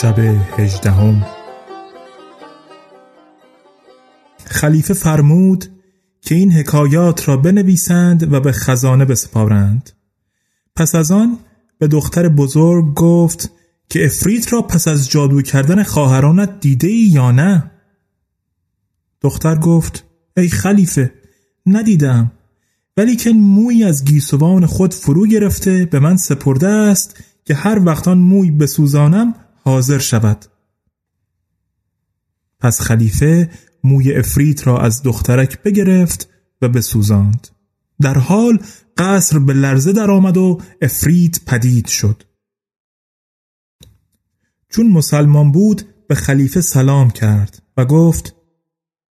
شب هجدهم. خلیفه فرمود که این حکایات را بنویسند و به خزانه بسپارند. پس از آن به دختر بزرگ گفت که افریت را پس از جادو کردن خواهرانت دیده ای یا نه؟ دختر گفت ای خلیفه ندیدم ولی که موی از گیسوان خود فرو گرفته به من سپرده است که هر وقتان موی بسوزانم حاضر شود. پس خلیفه موی افریت را از دخترک بگرفت و بسوزاند. در حال قصر به لرزه درآمد و افریت پدید شد. چون مسلمان بود به خلیفه سلام کرد و گفت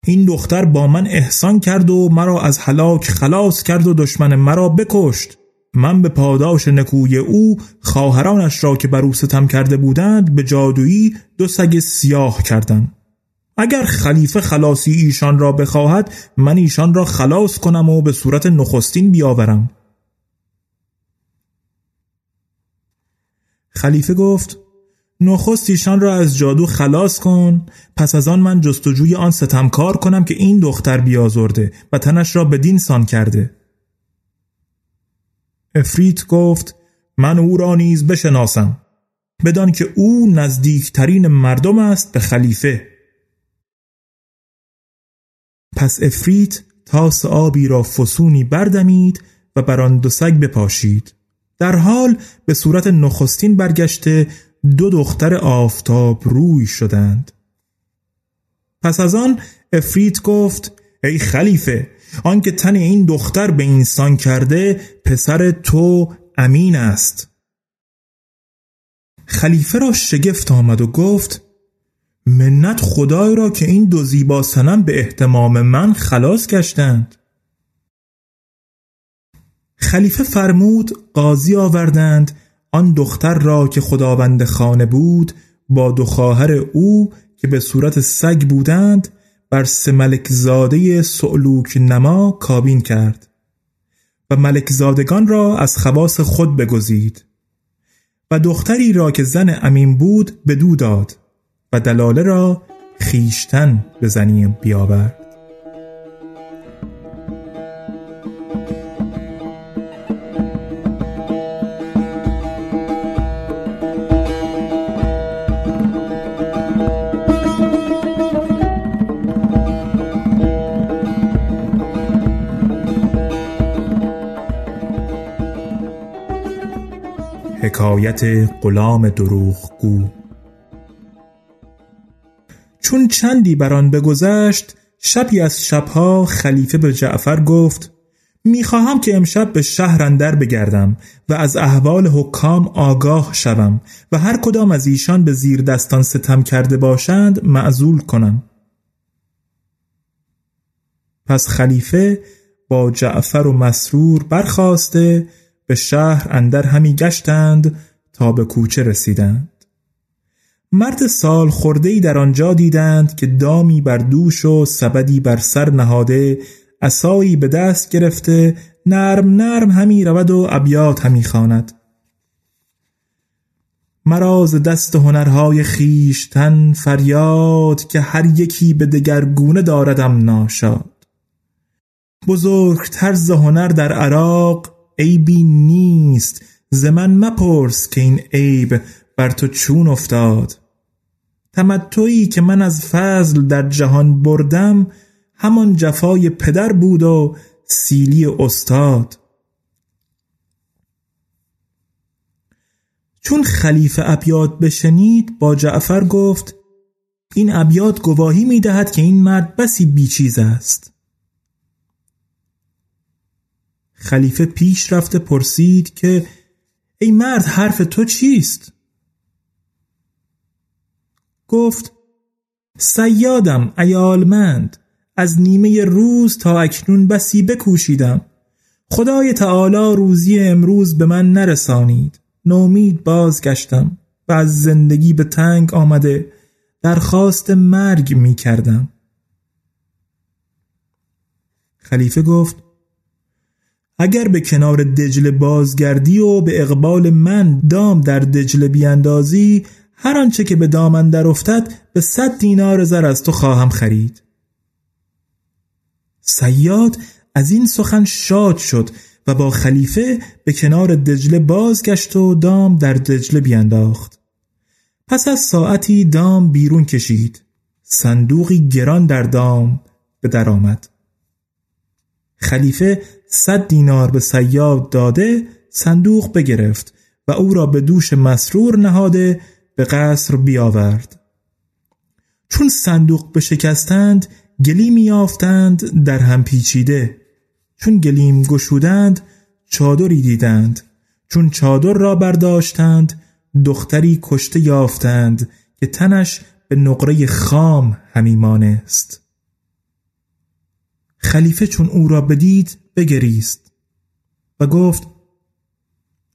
این دختر با من احسان کرد و مرا از هلاک خلاص کرد و دشمن مرا بکشت. من به پاداش نکوی او خواهرانش را که بر او ستم کرده بودند به جادویی دو سگ سیاه کردم. اگر خلیفه خلاصی ایشان را بخواهد من ایشان را خلاص کنم و به صورت نخستین بیاورم. خلیفه گفت نخست ایشان را از جادو خلاص کن پس از آن من جستجوی آن ستمکار کنم که این دختر بیازرده و تنش را به دین سان کرده. افریت گفت من او را نیز بشناسم بدان که او نزدیکترین مردم است به خلیفه. پس افریت تاس آبی را فسونی بردمید و بر آن دو سگ بپاشید. در حال به صورت نخستین برگشته دو دختر آفتاب روی شدند. پس از آن افریت گفت ای خلیفه آنکه تن این دختر به اینسان کرده پسر تو امین است. خلیفه را شگفت آمد و گفت منت خدای را که این دو زیبا سنم به احتمام من خلاص گشتند. خلیفه فرمود قاضی آوردند آن دختر را که خداوند خانه بود با دو خواهر او که به صورت سگ بودند بر سه ملک زاده سعلوک نما کابین کرد و ملک زادگان را از خواص خود بگزید و دختری را که زن امین بود به دو داد و دلاله را خیشتن به زنی بیاورد. حکایت غلام دروغگو چون چندی بر آن بگذشت شبی از شبها خلیفه به جعفر گفت می‌خواهم که امشب به شهر اندر بگردم و از احوال حکام آگاه شوم و هر کدام از ایشان به زیر دستان ستم کرده باشند معزول کنم. پس خلیفه با جعفر و مسرور برخواسته به شهر اندر همی گشتند تا به کوچه رسیدند. مرد سال خورده در آنجا دیدند که دامی بر دوش و سبدی بر سر نهاده عصایی به دست گرفته نرم نرم همی رود و ابیات همی خواند. مراز دست هنرهای خیشتن فریاد که هر یکی به دگرگونه داردم ناشاد. بزرگتر ز هنر در عراق عیبی نیست. ز من مپرس که این عیب بر تو چون افتاد. تمتعی که من از فضل در جهان بردم همان جفای پدر بود و سیلی استاد. چون خلیفه ابیات بشنید با جعفر گفت این ابیات گواهی می دهد که این مرد بسی بیچیز است. خلیفه پیش رفته پرسید که ای مرد حرف تو چیست؟ گفت سیادم ایالمند از نیمه روز تا اکنون بسی بکوشیدم. خدای تعالی روزی امروز به من نرسانید. نومید بازگشتم و از زندگی به تنگ آمده درخواست مرگ می کردم خلیفه گفت اگر به کنار دجله بازگردی و به اقبال من دام در دجله بیاندازی هر آنچه که به دامن در افتد به صد دینار زر از تو خواهم خرید. سیاد از این سخن شاد شد و با خلیفه به کنار دجله بازگشت و دام در دجله بیانداخت پس از ساعتی دام بیرون کشید. صندوقی گران در دام به در آمد. خلیفه صد دینار به سیاد داده صندوق بگرفت و او را به دوش مسرور نهاده به قصر بیاورد. چون صندوق بشکستند گلیم یافتند در هم پیچیده. چون گلیم گشودند چادری دیدند. چون چادر را برداشتند دختری کشته یافتند که تنش به نقره خام همی است خلیفه چون او را بدید بگریست. و گفت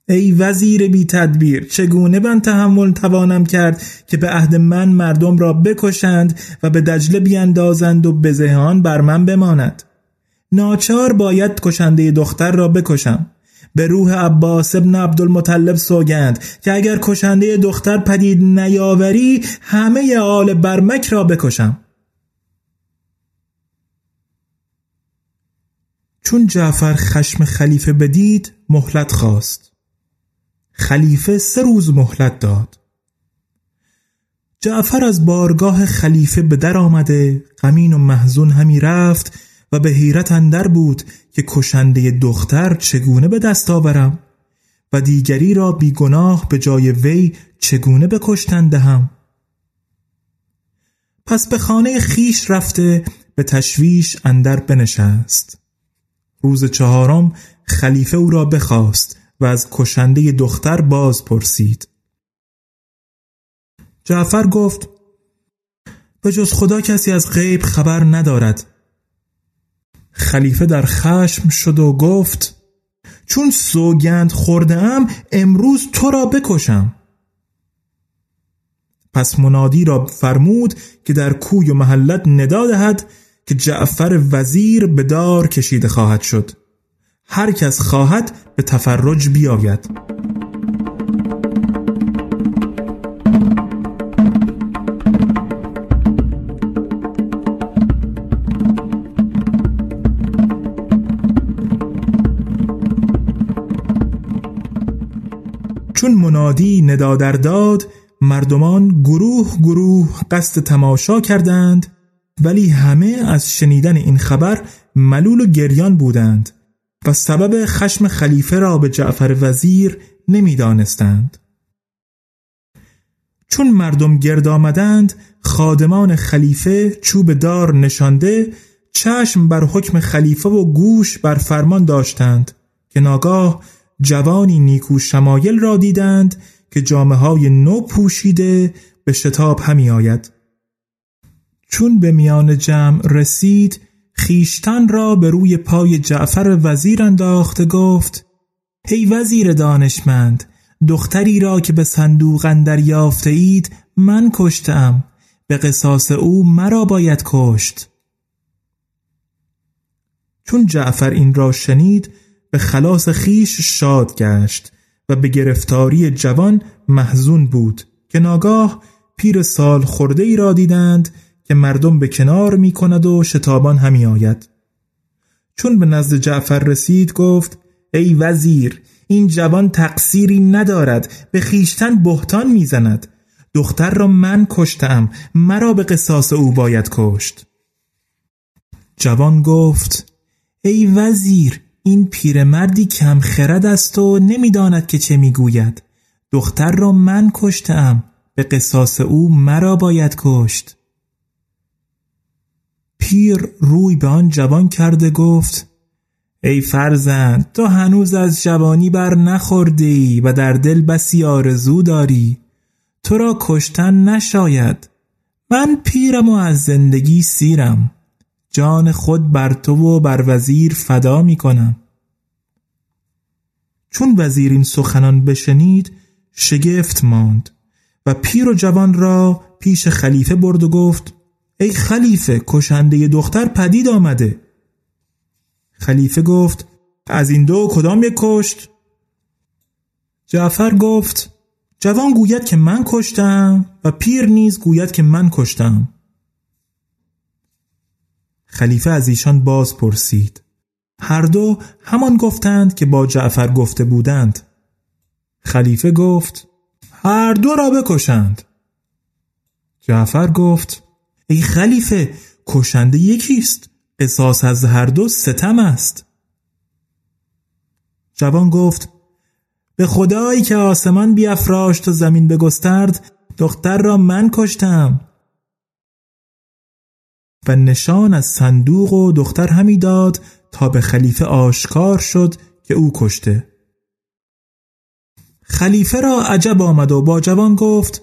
ای وزیر بی تدبیر چگونه من تحمل توانم کرد که به عهد من مردم را بکشند و به دجله بیاندازند و بزهان بر من بماند؟ ناچار باید کشنده دختر را بکشم. به روح عباس ابن عبدالمطلب سوگند که اگر کشنده دختر پدید نیاوری همه آل برمک را بکشم. چون جعفر خشم خلیفه بدید مهلت خواست. خلیفه سه روز مهلت داد. جعفر از بارگاه خلیفه به در آمده غمین و محزون همی رفت و به حیرت اندر بود که کشنده دختر چگونه به دست آورم و دیگری را بیگناه به جای وی چگونه بکشتن دهم. پس به خانه خیش رفته به تشویش اندر بنشست. روز چهارم خلیفه او را بخواست و از کشنده دختر باز پرسید. جعفر گفت به جز خدا کسی از غیب خبر ندارد. خلیفه در خشم شد و گفت چون سوگند خورده ام امروز تو را بکشم. پس منادی را فرمود که در کوی و محلت ندا دهد که جعفر وزیر به دار کشیده خواهد شد. هر کس خواهد به تفرج بیاید. چون منادی ندا در داد مردمان گروه گروه قصد تماشا کردند ولی همه از شنیدن این خبر ملول و گریان بودند و سبب خشم خلیفه را به جعفر وزیر نمی‌دانستند. چون مردم گرد آمدند خادمان خلیفه چوب دار نشانده چشم بر حکم خلیفه و گوش بر فرمان داشتند که ناگاه جوانی نیکو شمایل را دیدند که جامعه های نو پوشیده به شتاب همی آید چون به میان جمع رسید خیشتن را به روی پای جعفر وزیر انداخته گفت هی وزیر دانشمند دختری را که به صندوق اندر یافته اید من کشتم. به قصاص او مرا باید کشت. چون جعفر این را شنید به خلاص خیش شاد گشت و به گرفتاری جوان محزون بود که ناگاه پیر سال خورده ای را دیدند که مردم به کنار می کند و شتابان همی آید. چون به نزد جعفر رسید گفت ای وزیر این جوان تقصیری ندارد به خیشتن بهتان می‌زند. دختر را من کشتم مرا به قصاص او باید کشت. جوان گفت ای وزیر این پیرمردی کم خرد است و نمی‌داند که چه می‌گوید. دختر را من کشتم به قصاص او مرا باید کشت. پیر روی به آن جوان کرده گفت ای فرزند تو هنوز از جوانی بر نخوردی و در دل بسی آرزو داری. تو را کشتن نشاید. من پیرم و از زندگی سیرم. جان خود بر تو و بر وزیر فدا می کنم. چون وزیر این سخنان بشنید شگفت ماند و پیر و جوان را پیش خلیفه برد و گفت ای خلیفه کشنده دختر پدید آمده. خلیفه گفت از این دو کدام یک کشت؟ جعفر گفت جوان گوید که من کشتم و پیر نیز گوید که من کشتم. خلیفه از ایشان باز پرسید. هر دو همان گفتند که با جعفر گفته بودند. خلیفه گفت هر دو را بکشند. جعفر گفت ای خلیفه کشنده یکیست قصاص از هر دو ستم است. جوان گفت به خدایی که آسمان بیافراشت و زمین بگسترد دختر را من کشتم. و نشان از صندوق و دختر همی داد تا به خلیفه آشکار شد که او کشته. خلیفه را عجب آمد و با جوان گفت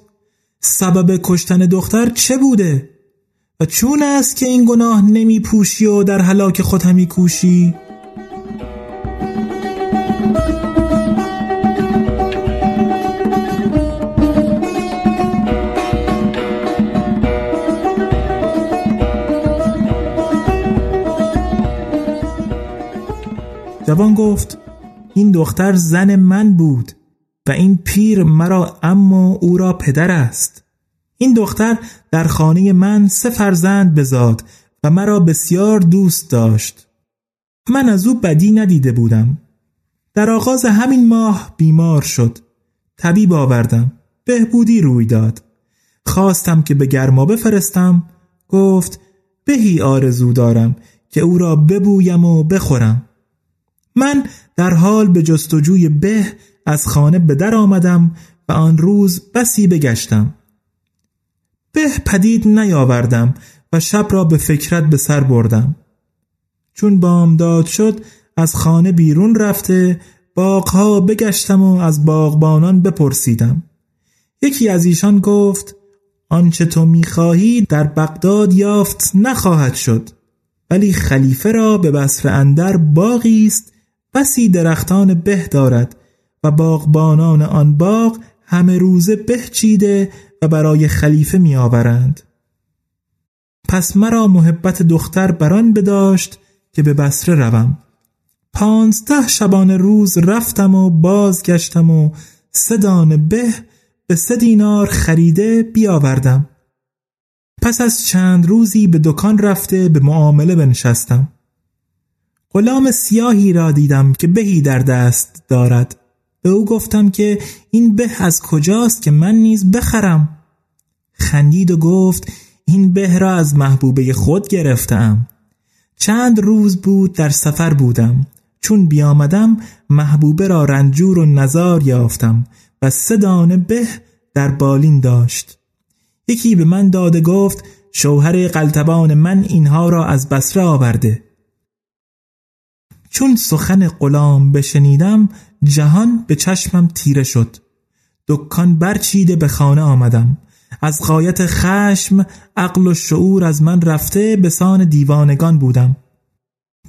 سبب کشتن دختر چه بوده؟ و چون است که این گناه نمی پوشی و در حلاک خود همی کوشی؟ جوان گفت این دختر زن من بود و این پیر مرا اما او را پدر است این دختر در خانه من سه فرزند بزاد و مرا بسیار دوست داشت. من از او بدی ندیده بودم. در آغاز همین ماه بیمار شد. طبیب آوردم. بهبودی روی داد. خواستم که به گرما بفرستم. گفت بهی آرزو دارم که او را ببویم و بخورم. من در حال به جستجوی به از خانه به در آمدم و آن روز بسی بگشتم. به پدید نیاوردم و شب را به فکرت به سر بردم. چون بامداد شد از خانه بیرون رفته باغها بگشتم و از باغبانان بپرسیدم. یکی از ایشان گفت آنچه تو می‌خواهی در بغداد یافت نخواهد شد. ولی خلیفه را به بصر اندر باغی است بسی درختان به دارد و باغبانان آن باغ همه روزه به چیده و برای خلیفه می آورند. پس مرا محبت دختر بران بداشت که به بسره روم. پانزده شبانه روز رفتم و بازگشتم و سه به به سه دینار خریده بیاوردم. پس از چند روزی به دکان رفته به معامله بنشستم. غلام سیاهی را دیدم که بهی در دست دارد. به او گفتم که این به از کجاست که من نیز بخرم. خندید و گفت این به را از محبوبه خود گرفتم. چند روز بود در سفر بودم. چون بیامدم محبوبه را رنجور و نزار یافتم و سه دانه به در بالین داشت. یکی به من داده گفت شوهر قلتبان من اینها را از بسره آورده. چون سخن غلام بشنیدم جهان به چشمم تیره شد. دکان برچیده به خانه آمدم. از قایت خشم عقل و شعور از من رفته به سان دیوانگان بودم.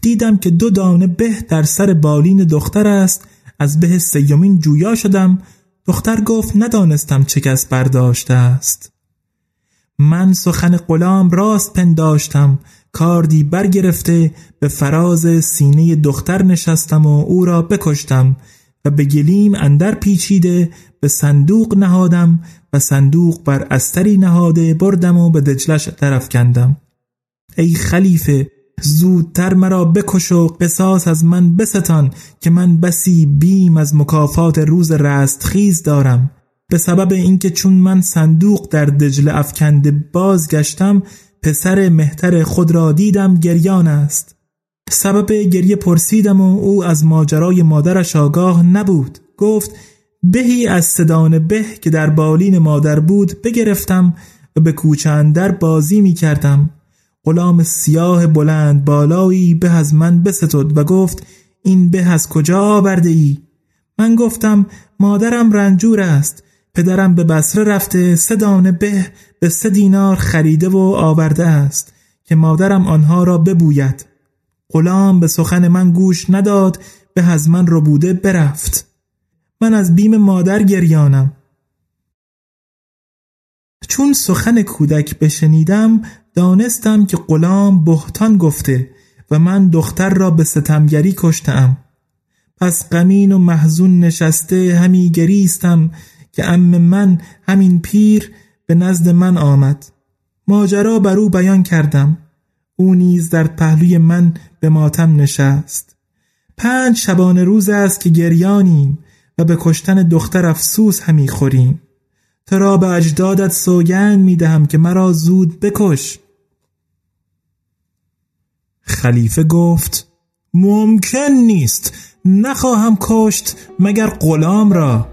دیدم که دو دانه به در سر بالین دختر است. از به سیومین جویا شدم. دختر گفت ندانستم چه کس برداشته است. من سخن غلام راست پنداشتم. کاردی برگرفته. به فراز سینه دختر نشستم و او را بکشتم. و به گلیم اندر پیچیده به صندوق نهادم و صندوق بر استری نهاده بردم و به دجلش طرف کندم. ای خلیفه زودتر مرا بکش و قصاص از من بستان که من بسی بیم از مکافات روز رستخیز دارم. به سبب اینکه چون من صندوق در دجله افکنده بازگشتم پسر مهتر خود را دیدم گریان است. سبب گریه پرسیدم و او از ماجرای مادرش آگاه نبود. گفت بهی از صدان به که در بالین مادر بود بگرفتم و به کوچه در بازی می کردم. غلام سیاه بلند بالایی به از من بستد و گفت این به از کجا آورده ای؟ من گفتم مادرم رنجور است. پدرم به بسره رفته سه دانه به به سه دینار خریده و آورده است که مادرم آنها را ببوید. غلام به سخن من گوش نداد به از من بوده برفت. من از بیم مادر گریانم. چون سخن کودک بشنیدم دانستم که غلام بهتان گفته و من دختر را به ستمگری کشتم. پس غمین و محزون نشسته همی گریستم که ام من همین پیر به نزد من آمد. ماجرا بر او بیان کردم. او نیز در پهلوی من به ماتم نشست. پنج شبانه روز است که گریانیم و به کشتن دختر افسوس همی خوریم. تو را به اجدادت سوگند می دهم که مرا زود بکش. خلیفه گفت ممکن نیست نخواهم کشت مگر غلام را.